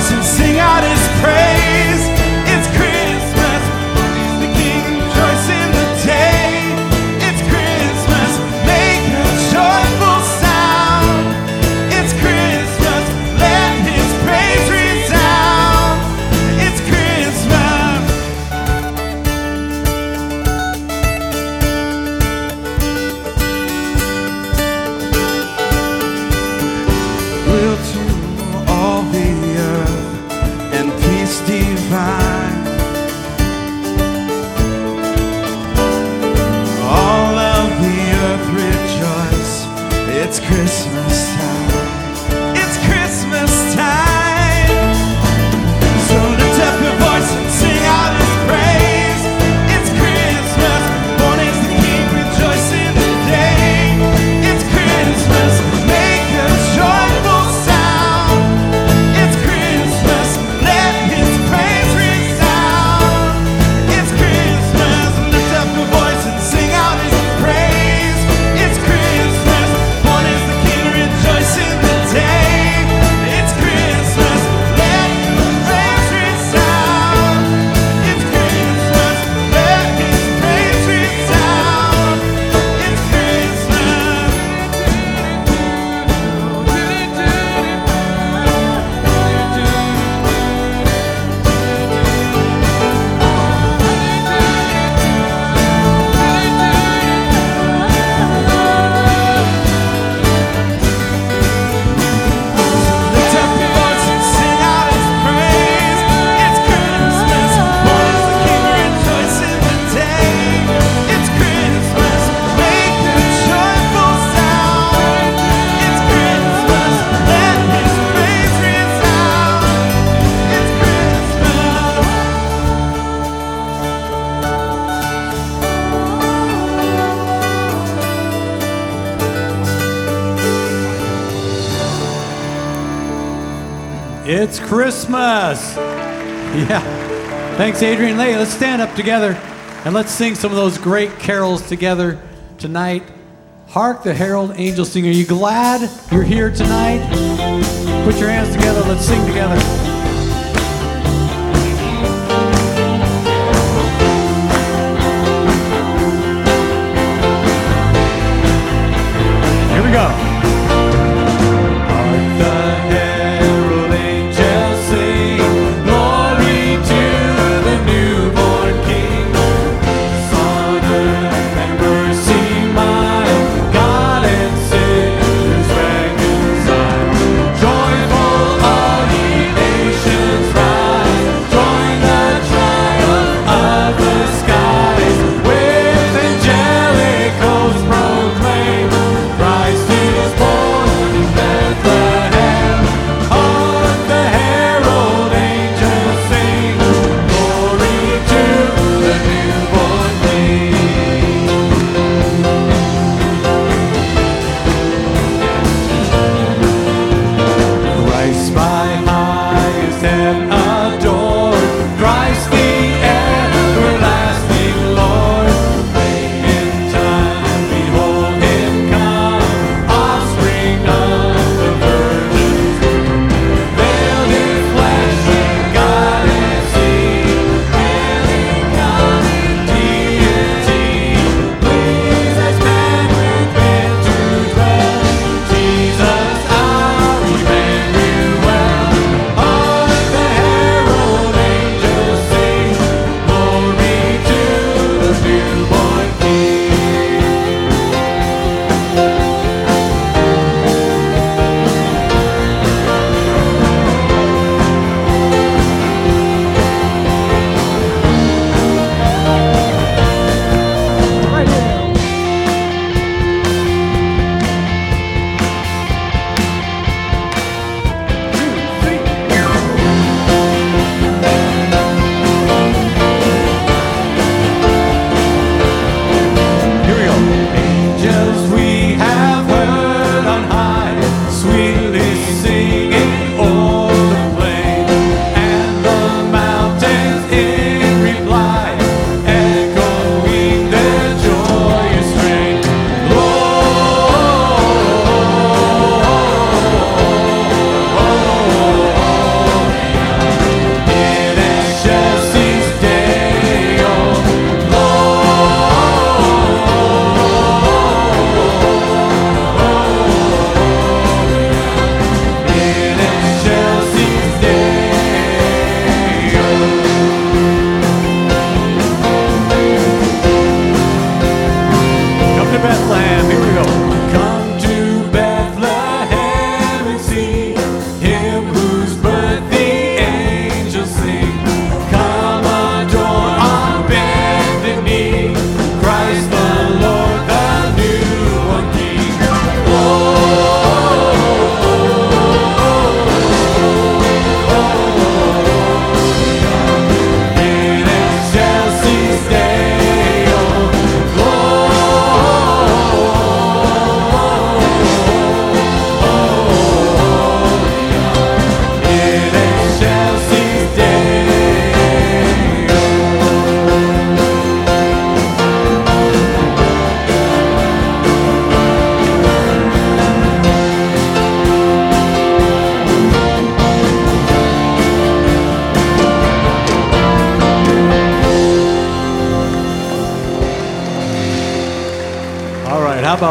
sim. It's Christmas. Yeah. Thanks, Adrian Lay. Let's stand up together and let's sing some of those great carols together tonight. Hark the Herald Angel sing. Are you glad you're here tonight? Put your hands together. Let's sing together.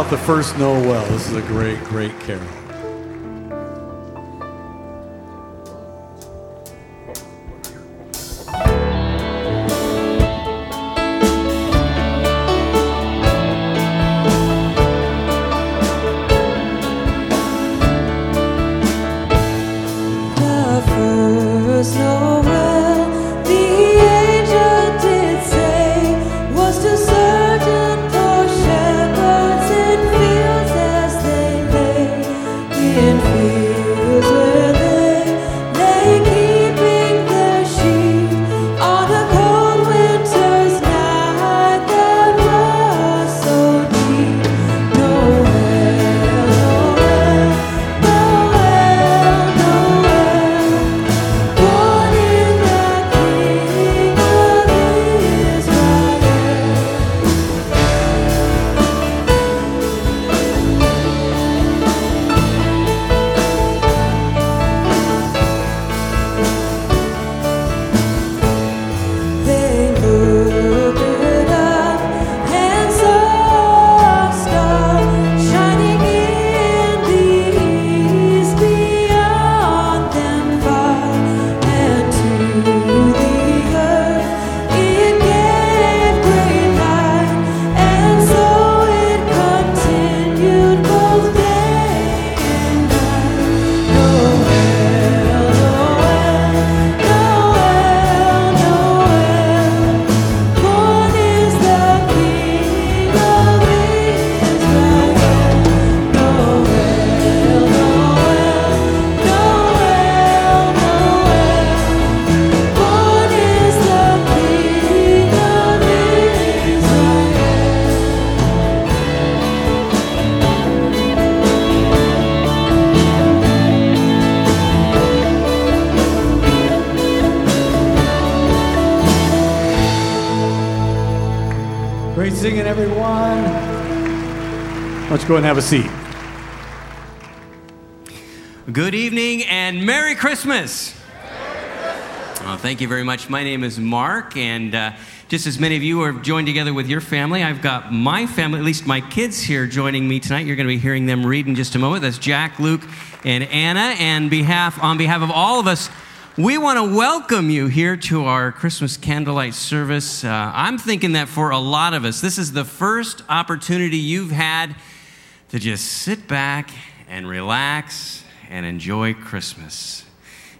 The first Noel? This is a great, go and have a seat? Good evening and Merry Christmas. Oh, thank you very much. My name is Mark, and uh, just as many of you are joined together with your family, I've got my family, at least my kids here, joining me tonight. You're going to be hearing them read in just a moment. That's Jack, Luke, and Anna. And behalf, on behalf of all of us, we want to welcome you here to our Christmas candlelight service. Uh, I'm thinking that for a lot of us, this is the first opportunity you've had to just sit back and relax and enjoy Christmas.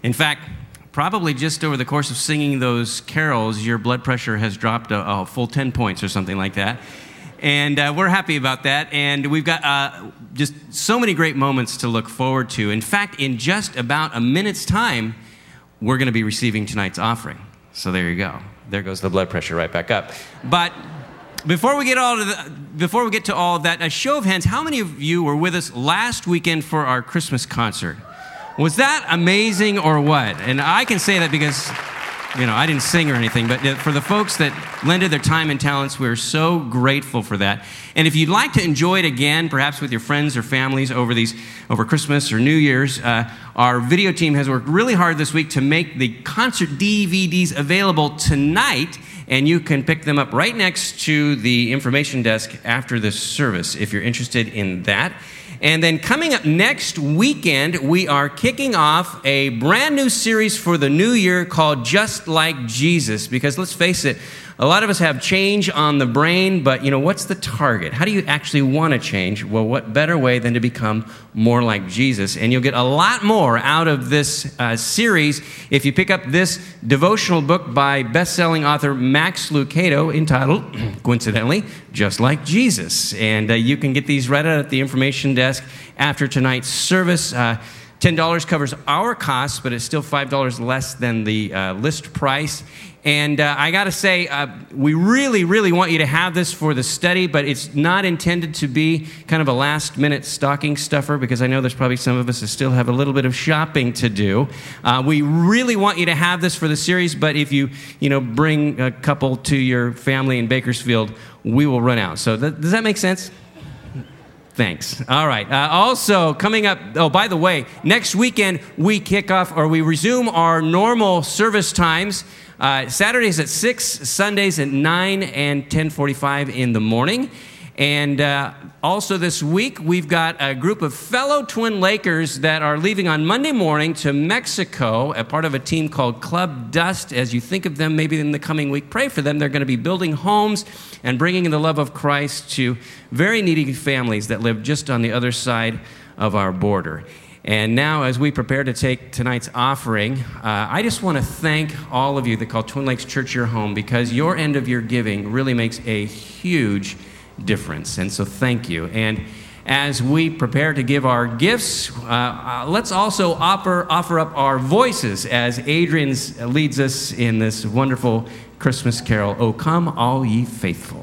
In fact, probably just over the course of singing those carols, your blood pressure has dropped a, a full 10 points or something like that. And uh, we're happy about that. And we've got uh, just so many great moments to look forward to. In fact, in just about a minute's time, we're going to be receiving tonight's offering. So there you go. There goes the blood pressure right back up. But before we get all to the, before we get to all of that, a show of hands, how many of you were with us last weekend for our Christmas concert? Was that amazing or what? And I can say that because you know, I didn't sing or anything, but uh, for the folks that lended their time and talents, we're so grateful for that. And if you'd like to enjoy it again, perhaps with your friends or families over these over Christmas or New Year's, uh, our video team has worked really hard this week to make the concert DVDs available tonight, and you can pick them up right next to the information desk after this service if you're interested in that. And then coming up next weekend, we are kicking off a brand new series for the new year called Just Like Jesus. Because let's face it, a lot of us have change on the brain, but you know, what's the target? How do you actually want to change? Well, what better way than to become more like Jesus? And you'll get a lot more out of this uh, series if you pick up this devotional book by best-selling author Max Lucado entitled, coincidentally, Just Like Jesus. And uh, you can get these right out at the information desk after tonight's service. Uh, $10 covers our costs, but it's still $5 less than the uh, list price. And uh, I got to say, uh, we really, really want you to have this for the study, but it's not intended to be kind of a last minute stocking stuffer because I know there's probably some of us that still have a little bit of shopping to do. Uh, we really want you to have this for the series, but if you, you know, bring a couple to your family in Bakersfield, we will run out. So, th- does that make sense? Thanks. All right. Uh, also, coming up, oh, by the way, next weekend we kick off or we resume our normal service times. Uh, Saturdays at 6, Sundays at 9 and 10:45 in the morning. And uh, also this week, we've got a group of fellow Twin Lakers that are leaving on Monday morning to Mexico, a part of a team called Club Dust. As you think of them maybe in the coming week, pray for them. They're going to be building homes and bringing the love of Christ to very needy families that live just on the other side of our border. And now, as we prepare to take tonight's offering, uh, I just want to thank all of you that call Twin Lakes Church your home because your end of your giving really makes a huge difference. And so, thank you. And as we prepare to give our gifts, uh, uh, let's also offer, offer up our voices as Adrian leads us in this wonderful Christmas carol, O Come All Ye Faithful.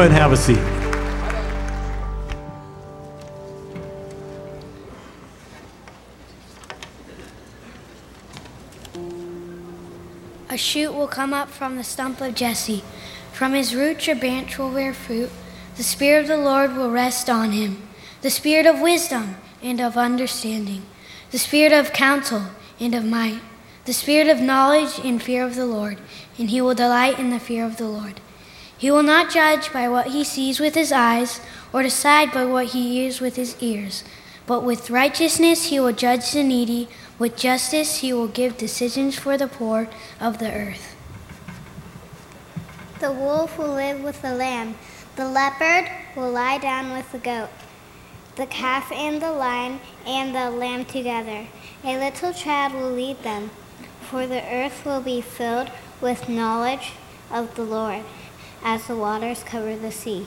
Go ahead and have a seat? A shoot will come up from the stump of Jesse. From his roots a branch will bear fruit. The Spirit of the Lord will rest on him the Spirit of wisdom and of understanding, the Spirit of counsel and of might, the Spirit of knowledge and fear of the Lord, and he will delight in the fear of the Lord. He will not judge by what he sees with his eyes, or decide by what he hears with his ears. But with righteousness he will judge the needy, with justice he will give decisions for the poor of the earth. The wolf will live with the lamb. The leopard will lie down with the goat. The calf and the lion and the lamb together. A little child will lead them. For the earth will be filled with knowledge of the Lord as the waters cover the sea.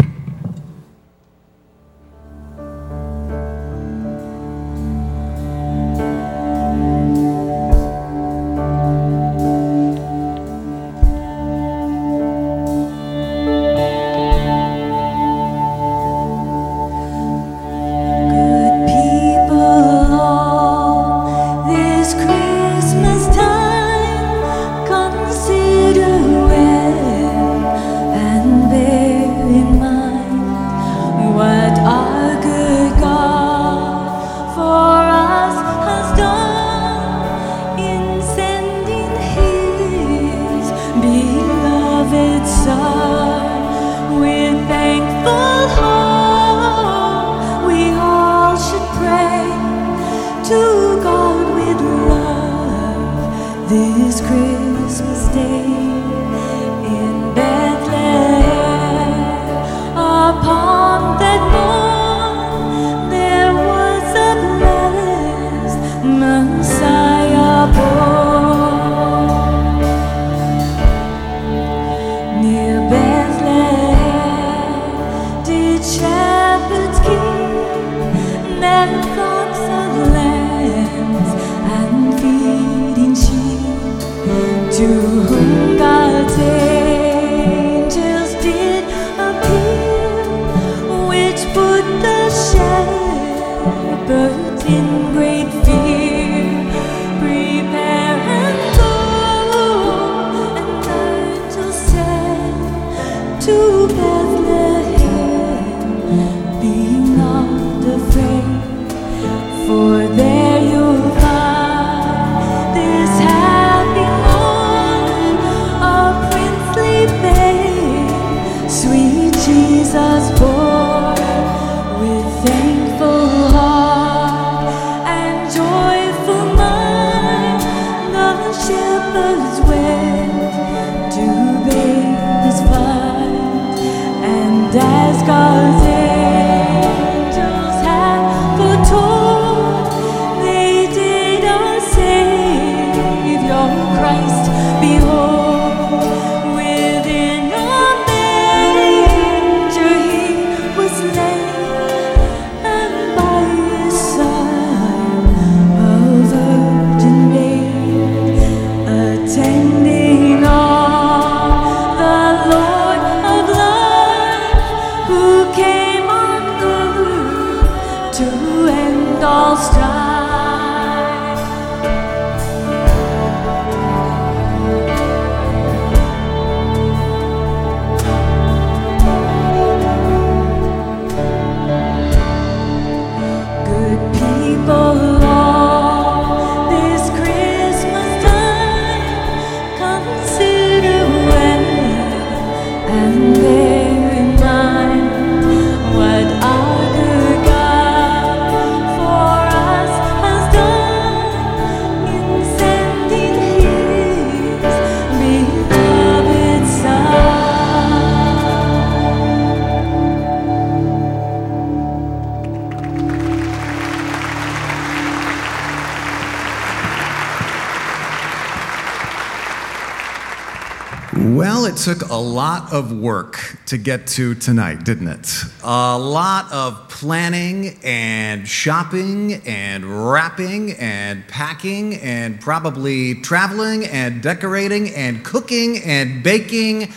Lot of work to get to tonight, didn't it? A lot of planning and shopping and wrapping and packing and probably traveling and decorating and cooking and baking.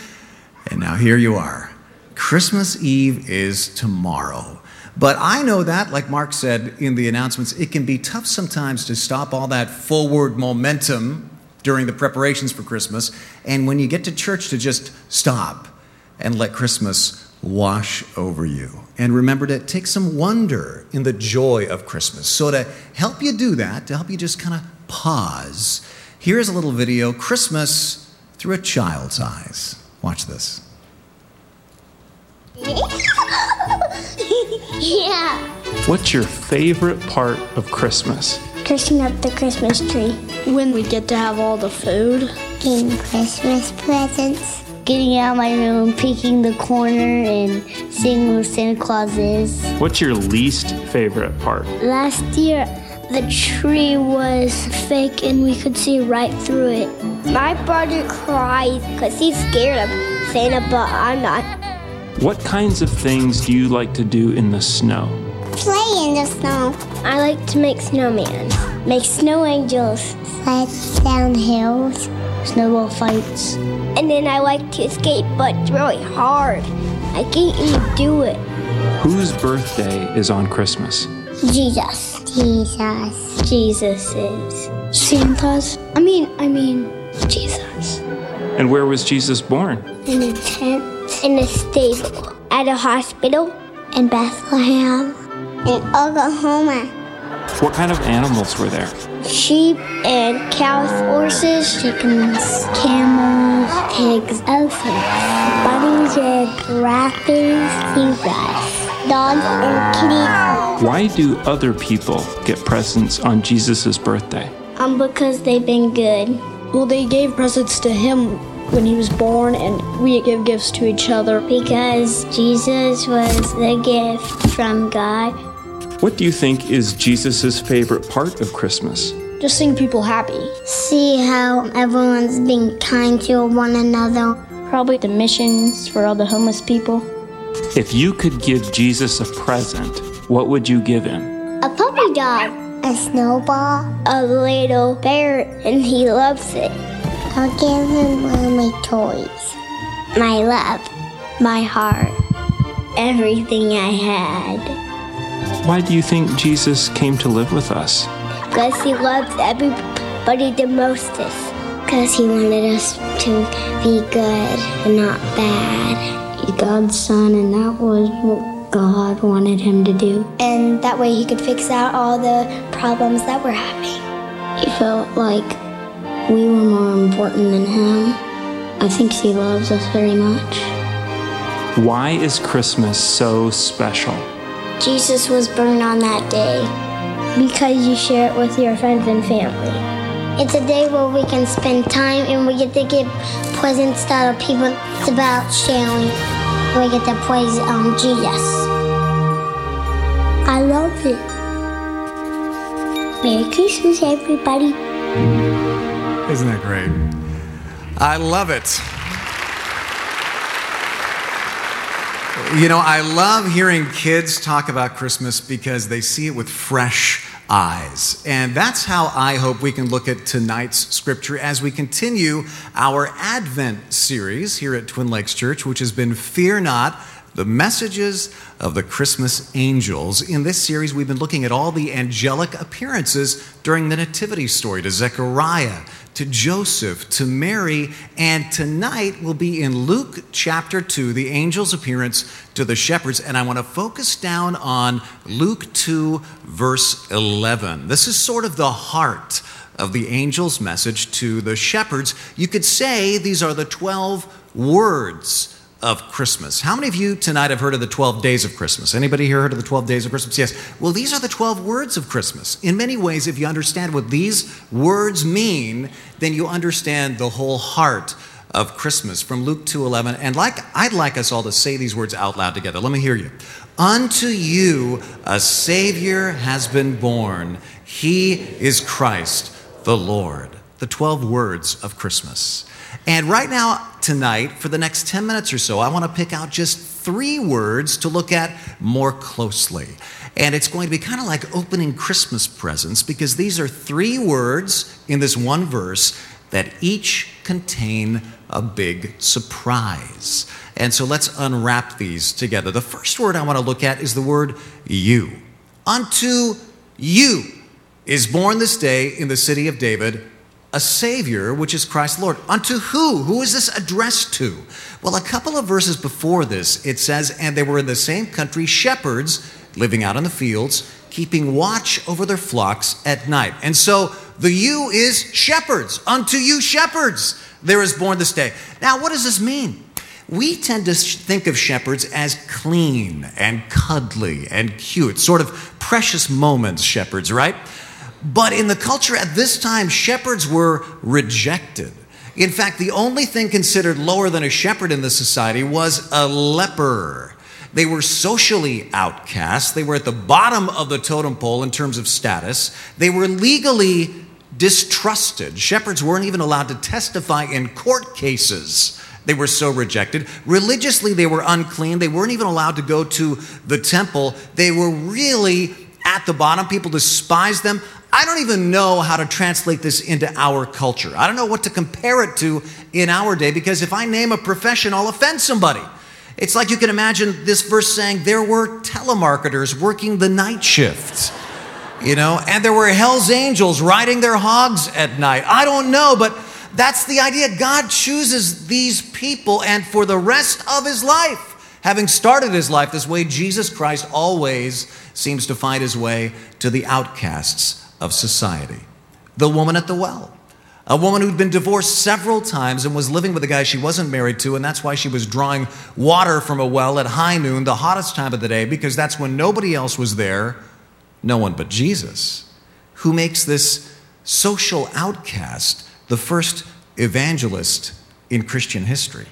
And now here you are. Christmas Eve is tomorrow. But I know that, like Mark said in the announcements, it can be tough sometimes to stop all that forward momentum during the preparations for Christmas. And when you get to church, to just stop and let Christmas wash over you. And remember to take some wonder in the joy of Christmas. So, to help you do that, to help you just kind of pause, here's a little video Christmas through a child's eyes. Watch this. yeah. What's your favorite part of Christmas? Dressing up the Christmas tree. When we get to have all the food. Getting Christmas presents. Getting out of my room, peeking the corner, and seeing where Santa Claus is. What's your least favorite part? Last year, the tree was fake and we could see right through it. My brother cries because he's scared of Santa, but I'm not. What kinds of things do you like to do in the snow? Play in the snow. I like to make snowmen, make snow angels, slide down hills, snowball fights. And then I like to skate, but it's really hard. I can't even do it. Whose birthday is on Christmas? Jesus. Jesus. Jesus is. Santa's. I mean, I mean, Jesus. And where was Jesus born? In a tent, in a stable, at a hospital, in Bethlehem, in Oklahoma. What kind of animals were there? Sheep and cows, horses, chickens, camels, pigs, elephants, bunnies and rabbits, zebras, dogs and kitties. Why do other people get presents on Jesus' birthday? Um, because they've been good. Well, they gave presents to him when he was born, and we give gifts to each other. Because Jesus was the gift from God. What do you think is Jesus' favorite part of Christmas? Just seeing people happy. See how everyone's being kind to one another. Probably the missions for all the homeless people. If you could give Jesus a present, what would you give him? A puppy dog. A snowball. A little bear, and he loves it. I'll give him one of my toys. My love. My heart. Everything I had. Why do you think Jesus came to live with us? Because he loves everybody the mostest. Because he wanted us to be good and not bad. He's God's son, and that was what God wanted him to do. And that way he could fix out all the problems that we're having. He felt like we were more important than him. I think he loves us very much. Why is Christmas so special? Jesus was born on that day. Because you share it with your friends and family. It's a day where we can spend time and we get to give presents to other people. It's about sharing. We get to praise um, Jesus. I love it. Merry Christmas, everybody. Isn't that great? I love it. You know, I love hearing kids talk about Christmas because they see it with fresh eyes. And that's how I hope we can look at tonight's scripture as we continue our Advent series here at Twin Lakes Church, which has been Fear Not the messages of the Christmas angels. In this series, we've been looking at all the angelic appearances during the Nativity story to Zechariah, to Joseph, to Mary, and tonight we'll be in Luke chapter 2, the angel's appearance to the shepherds. And I want to focus down on Luke 2, verse 11. This is sort of the heart of the angel's message to the shepherds. You could say these are the 12 words of Christmas. How many of you tonight have heard of the 12 days of Christmas? Anybody here heard of the 12 days of Christmas? Yes. Well, these are the 12 words of Christmas. In many ways, if you understand what these words mean, then you understand the whole heart of Christmas from Luke 2:11. And like I'd like us all to say these words out loud together. Let me hear you. Unto you a savior has been born. He is Christ the Lord. The 12 words of Christmas. And right now, tonight, for the next 10 minutes or so, I want to pick out just three words to look at more closely. And it's going to be kind of like opening Christmas presents because these are three words in this one verse that each contain a big surprise. And so let's unwrap these together. The first word I want to look at is the word you. Unto you is born this day in the city of David a Savior, which is Christ Lord. Unto who? Who is this addressed to? Well, a couple of verses before this, it says, And they were in the same country shepherds living out in the fields, keeping watch over their flocks at night. And so the you is shepherds. Unto you, shepherds, there is born this day. Now, what does this mean? We tend to think of shepherds as clean and cuddly and cute, sort of precious moments, shepherds, right? But in the culture at this time, shepherds were rejected. In fact, the only thing considered lower than a shepherd in this society was a leper. They were socially outcast. They were at the bottom of the totem pole in terms of status. They were legally distrusted. Shepherds weren't even allowed to testify in court cases. They were so rejected. Religiously, they were unclean. They weren't even allowed to go to the temple. They were really at the bottom. People despised them. I don't even know how to translate this into our culture. I don't know what to compare it to in our day because if I name a profession, I'll offend somebody. It's like you can imagine this verse saying there were telemarketers working the night shifts, you know, and there were Hell's Angels riding their hogs at night. I don't know, but that's the idea. God chooses these people, and for the rest of his life, having started his life this way, Jesus Christ always seems to find his way to the outcasts of society. The woman at the well, a woman who'd been divorced several times and was living with a guy she wasn't married to, and that's why she was drawing water from a well at high noon, the hottest time of the day, because that's when nobody else was there, no one but Jesus, who makes this social outcast the first evangelist in Christian history.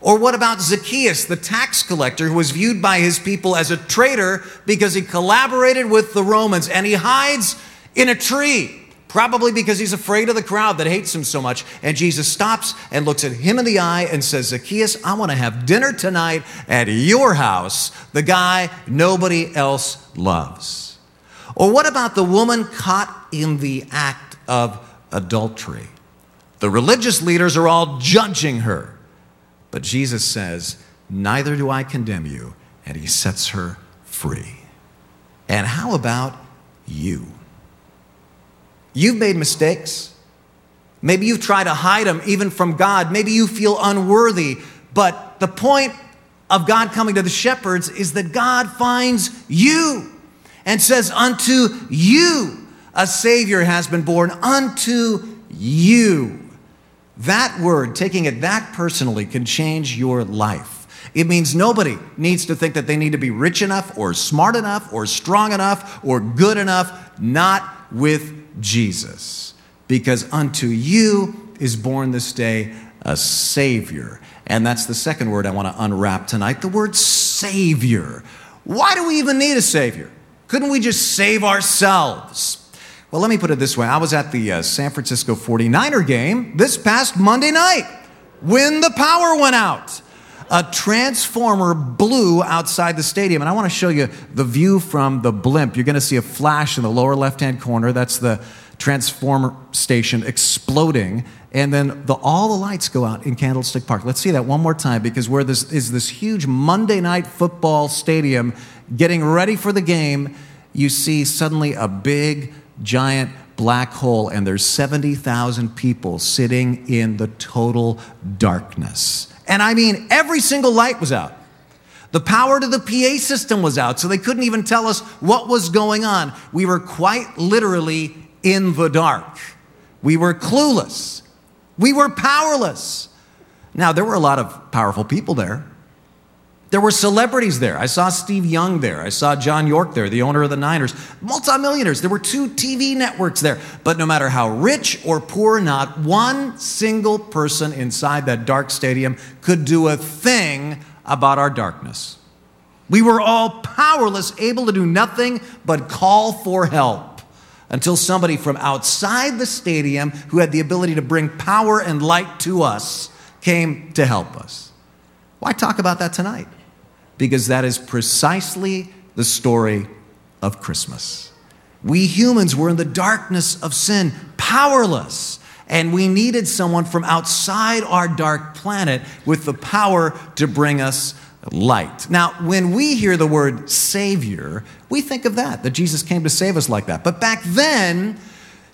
Or what about Zacchaeus, the tax collector, who was viewed by his people as a traitor because he collaborated with the Romans and he hides in a tree probably because he's afraid of the crowd that hates him so much. And Jesus stops and looks at him in the eye and says, Zacchaeus, I want to have dinner tonight at your house, the guy nobody else loves. Or what about the woman caught in the act of adultery? The religious leaders are all judging her. But Jesus says, Neither do I condemn you. And he sets her free. And how about you? You've made mistakes. Maybe you've tried to hide them even from God. Maybe you feel unworthy. But the point of God coming to the shepherds is that God finds you and says, Unto you a Savior has been born, unto you. That word, taking it that personally, can change your life. It means nobody needs to think that they need to be rich enough or smart enough or strong enough or good enough, not with Jesus. Because unto you is born this day a Savior. And that's the second word I want to unwrap tonight the word Savior. Why do we even need a Savior? Couldn't we just save ourselves? Well, let me put it this way I was at the uh, San Francisco 49er game this past Monday night when the power went out. A transformer blew outside the stadium, and I want to show you the view from the blimp. You're going to see a flash in the lower left hand corner. That's the transformer station exploding, and then the, all the lights go out in Candlestick Park. Let's see that one more time because where this is this huge Monday night football stadium getting ready for the game, you see suddenly a big, giant black hole, and there's 70,000 people sitting in the total darkness. And I mean, every single light was out. The power to the PA system was out, so they couldn't even tell us what was going on. We were quite literally in the dark. We were clueless. We were powerless. Now, there were a lot of powerful people there. There were celebrities there. I saw Steve Young there. I saw John York there, the owner of the Niners. Multimillionaires. There were two TV networks there. But no matter how rich or poor, not one single person inside that dark stadium could do a thing about our darkness. We were all powerless, able to do nothing but call for help until somebody from outside the stadium who had the ability to bring power and light to us came to help us. Why talk about that tonight? Because that is precisely the story of Christmas. We humans were in the darkness of sin, powerless, and we needed someone from outside our dark planet with the power to bring us light. Now, when we hear the word Savior, we think of that, that Jesus came to save us like that. But back then,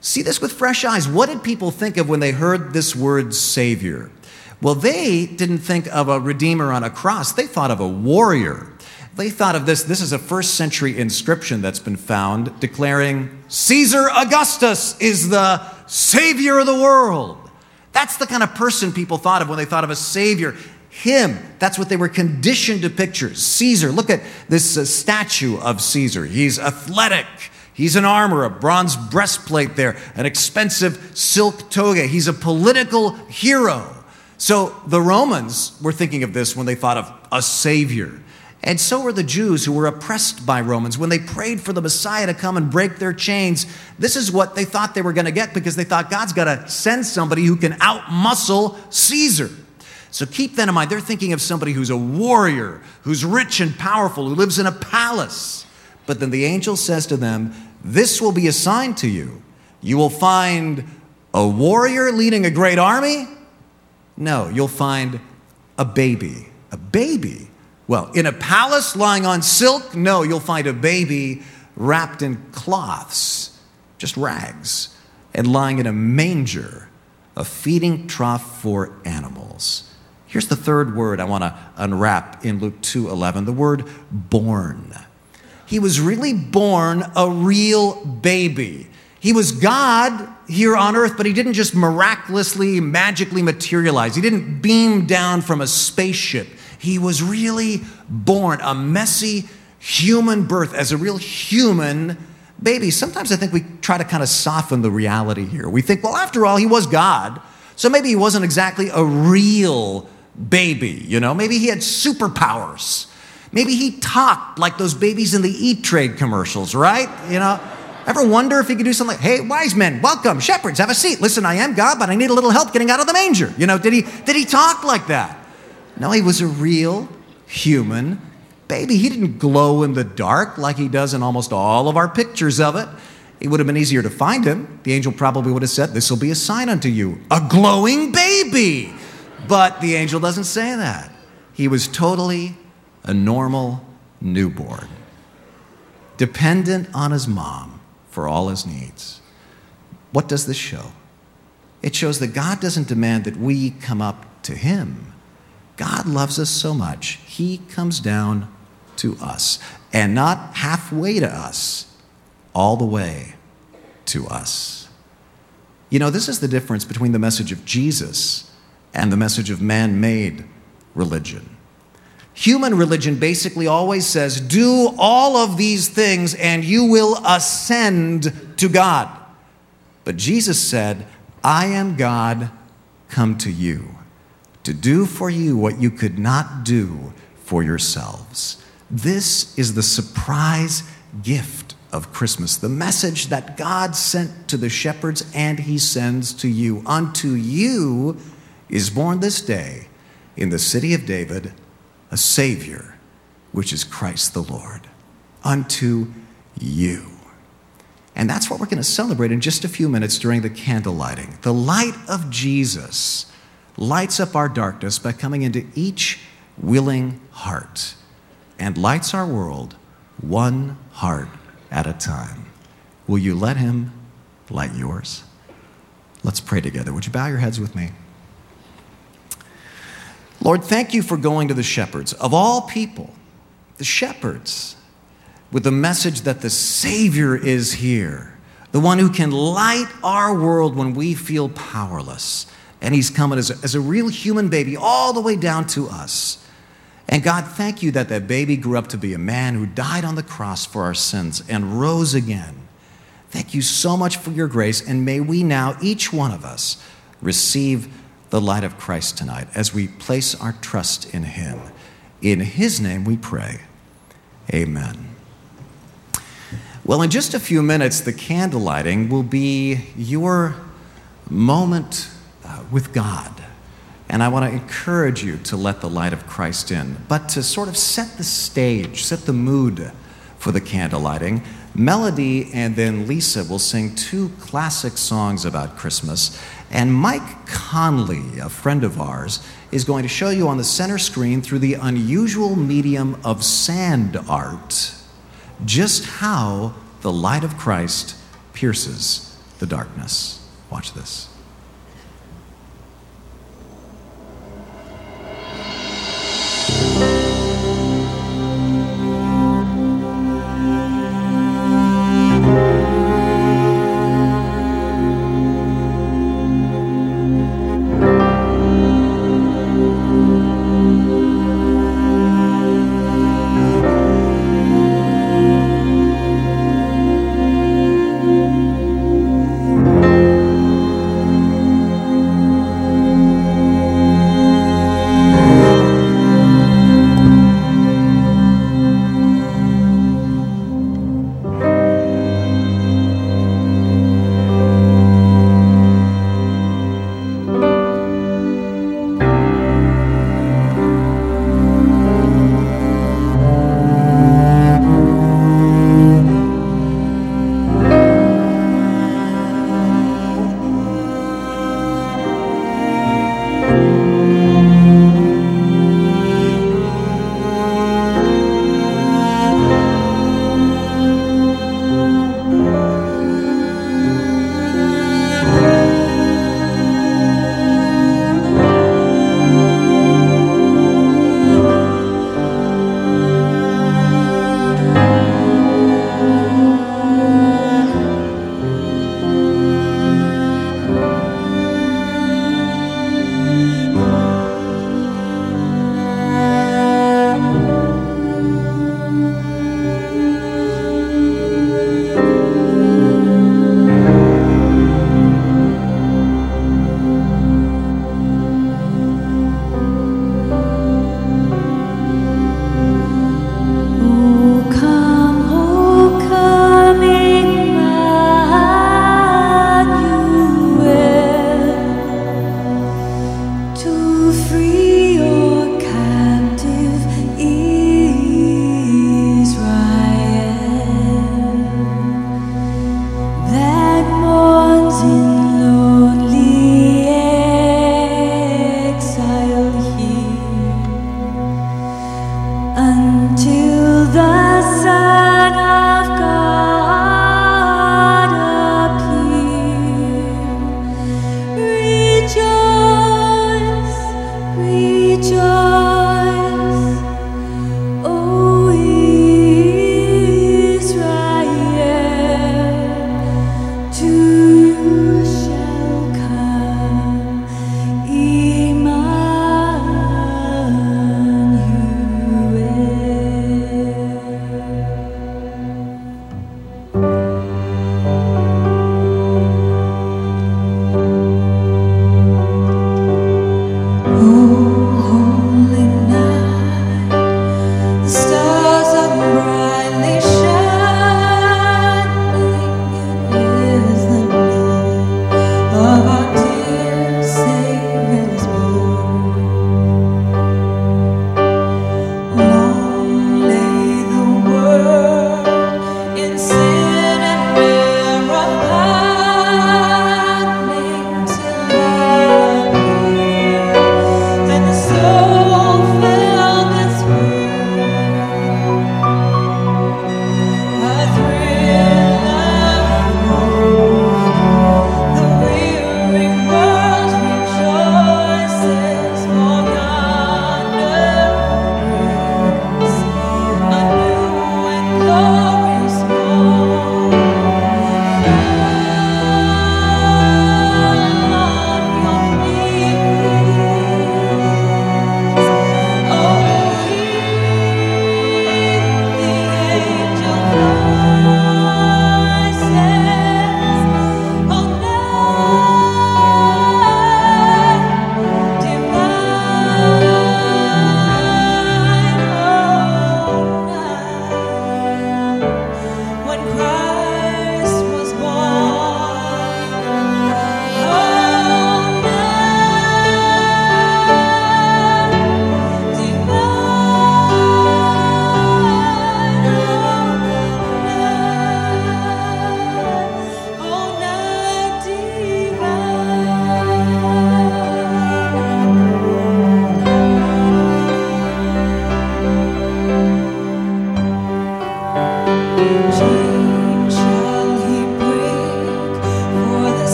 see this with fresh eyes. What did people think of when they heard this word Savior? Well, they didn't think of a redeemer on a cross, they thought of a warrior. They thought of this. This is a first century inscription that's been found declaring Caesar Augustus is the savior of the world. That's the kind of person people thought of when they thought of a savior. Him. That's what they were conditioned to picture. Caesar. Look at this uh, statue of Caesar. He's athletic. He's in armor, a bronze breastplate there, an expensive silk toga. He's a political hero. So the Romans were thinking of this when they thought of a savior. And so were the Jews who were oppressed by Romans. When they prayed for the Messiah to come and break their chains, this is what they thought they were going to get because they thought God's got to send somebody who can outmuscle Caesar. So keep that in mind. They're thinking of somebody who's a warrior, who's rich and powerful, who lives in a palace. But then the angel says to them, This will be a sign to you. You will find a warrior leading a great army no, you'll find a baby. A baby? Well, in a palace lying on silk? No, you'll find a baby wrapped in cloths, just rags, and lying in a manger, a feeding trough for animals. Here's the third word I want to unwrap in Luke 2:11, the word born. He was really born a real baby. He was God here on earth, but he didn't just miraculously, magically materialize. He didn't beam down from a spaceship. He was really born a messy human birth as a real human baby. Sometimes I think we try to kind of soften the reality here. We think, well, after all, he was God, so maybe he wasn't exactly a real baby, you know? Maybe he had superpowers. Maybe he talked like those babies in the E Trade commercials, right? You know? Ever wonder if he could do something like, hey, wise men, welcome, shepherds, have a seat. Listen, I am God, but I need a little help getting out of the manger. You know, did he, did he talk like that? No, he was a real human baby. He didn't glow in the dark like he does in almost all of our pictures of it. It would have been easier to find him. The angel probably would have said, This will be a sign unto you a glowing baby. But the angel doesn't say that. He was totally a normal newborn, dependent on his mom for all his needs. What does this show? It shows that God doesn't demand that we come up to him. God loves us so much, he comes down to us and not halfway to us, all the way to us. You know, this is the difference between the message of Jesus and the message of man made religion. Human religion basically always says, do all of these things and you will ascend to God. But Jesus said, I am God, come to you, to do for you what you could not do for yourselves. This is the surprise gift of Christmas, the message that God sent to the shepherds and he sends to you. Unto you is born this day in the city of David a Savior, which is Christ the Lord. Unto you. And that's what we're going to celebrate in just a few minutes during the candle lighting. The light of Jesus lights up our darkness by coming into each willing heart and lights our world one heart at a time. Will you let Him light yours? Let's pray together. Would you bow your heads with me? Lord, thank you for going to the shepherds. Of all people, the shepherds, with the message that the Savior is here, the one who can light our world when we feel powerless. And He's coming as a, as a real human baby all the way down to us. And God, thank you that that baby grew up to be a man who died on the cross for our sins and rose again. Thank you so much for your grace, and may we now, each one of us, receive the light of Christ tonight as we place our trust in Him. In His name we pray. Amen. Well, in just a few minutes, the candle lighting will be your moment uh, with God. And I want to encourage you to let the light of Christ in, but to sort of set the stage, set the mood for the candle lighting. Melody and then Lisa will sing two classic songs about Christmas. And Mike Conley, a friend of ours, is going to show you on the center screen through the unusual medium of sand art just how the light of Christ pierces the darkness. Watch this.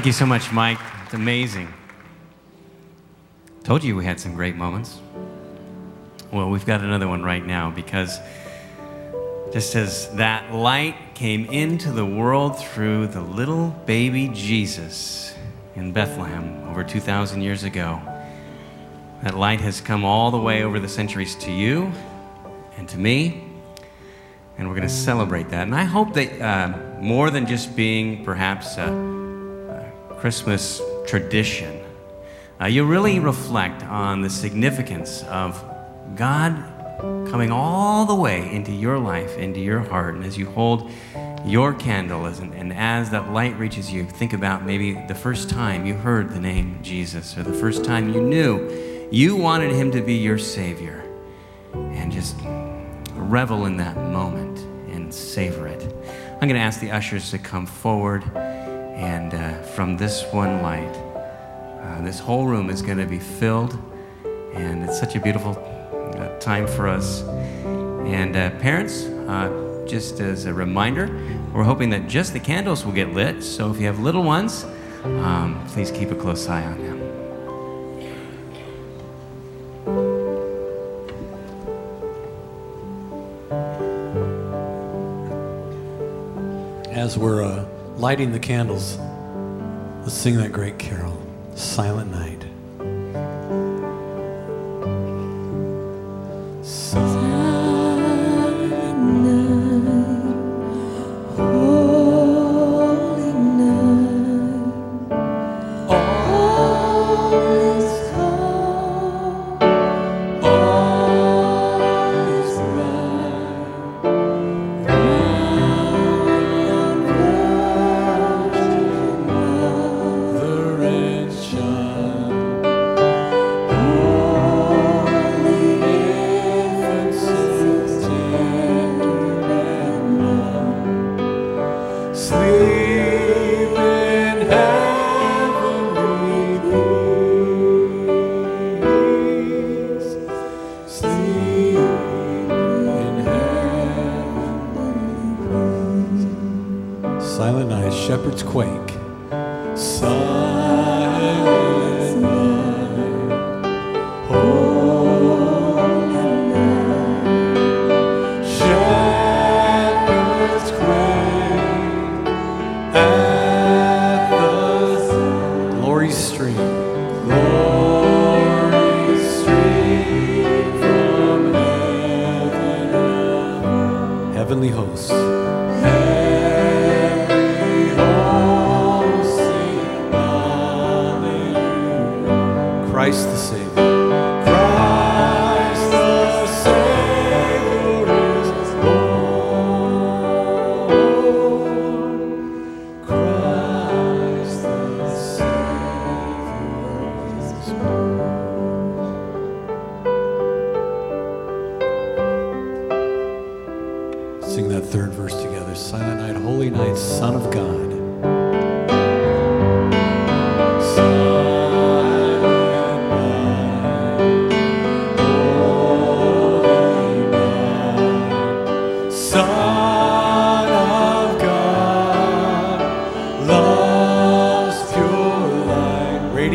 Thank you so much, Mike. It's amazing. Told you we had some great moments. Well, we've got another one right now because just as that light came into the world through the little baby Jesus in Bethlehem over 2,000 years ago, that light has come all the way over the centuries to you and to me, and we're going to celebrate that. And I hope that uh, more than just being perhaps Christmas tradition, uh, you really reflect on the significance of God coming all the way into your life, into your heart. And as you hold your candle, and as that light reaches you, think about maybe the first time you heard the name Jesus, or the first time you knew you wanted him to be your Savior. And just revel in that moment and savor it. I'm going to ask the ushers to come forward. And uh, from this one light, uh, this whole room is going to be filled. And it's such a beautiful uh, time for us. And uh, parents, uh, just as a reminder, we're hoping that just the candles will get lit. So if you have little ones, um, please keep a close eye on them. As we're uh, lighting the candles, let's sing that great carol, Silent Night.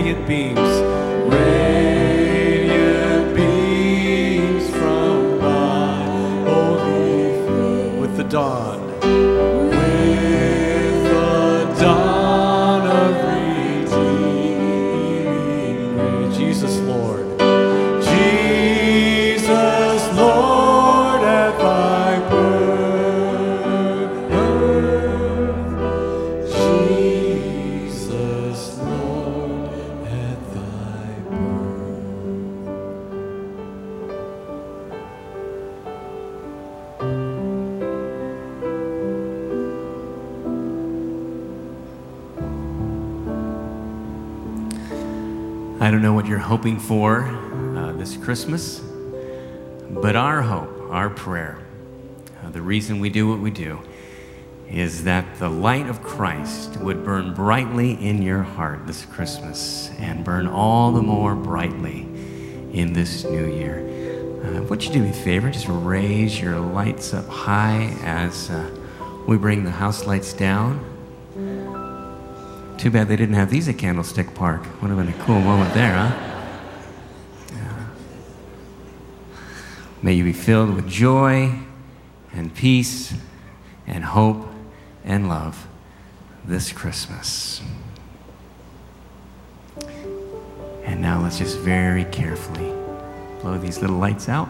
Radiant beams, radiant hoping for uh, this Christmas, but our hope, our prayer, uh, the reason we do what we do, is that the light of Christ would burn brightly in your heart this Christmas and burn all the more brightly in this new year. Uh, would you do me a favor? Just raise your lights up high as uh, we bring the house lights down. Too bad they didn't have these at Candlestick Park. Would have been a cool moment there, huh? May you be filled with joy and peace and hope and love this Christmas. And now let's just very carefully blow these little lights out.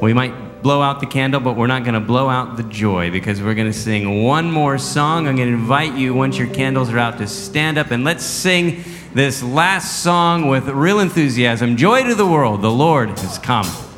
We might blow out the candle, but we're not going to blow out the joy because we're going to sing one more song. I'm going to invite you, once your candles are out, to stand up and let's sing this last song with real enthusiasm Joy to the world, the Lord has come.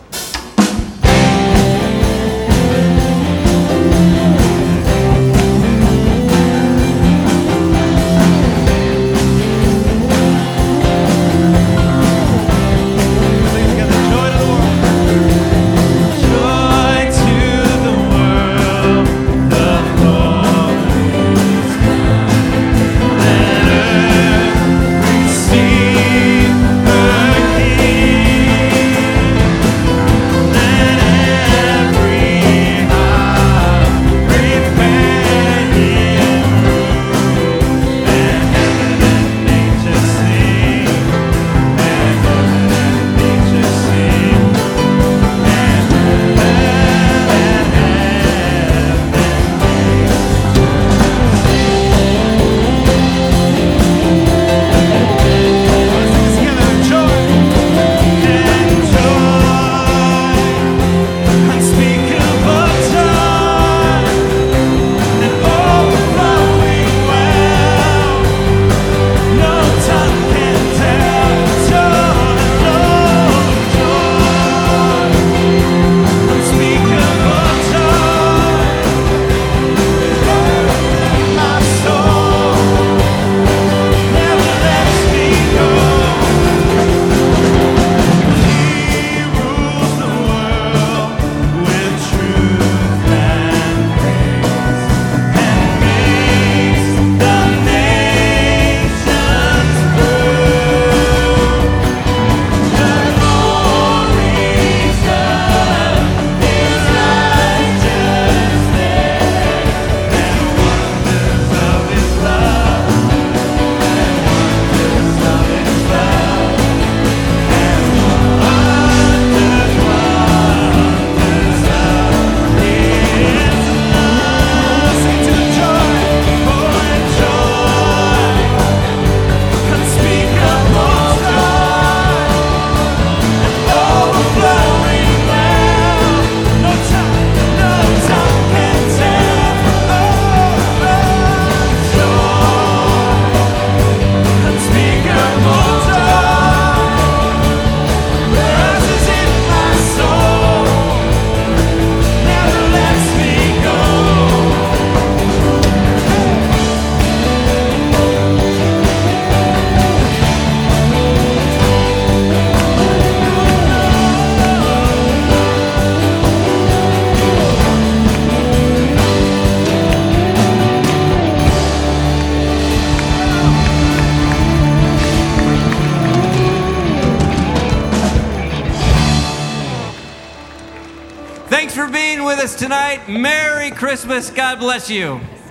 Bless you.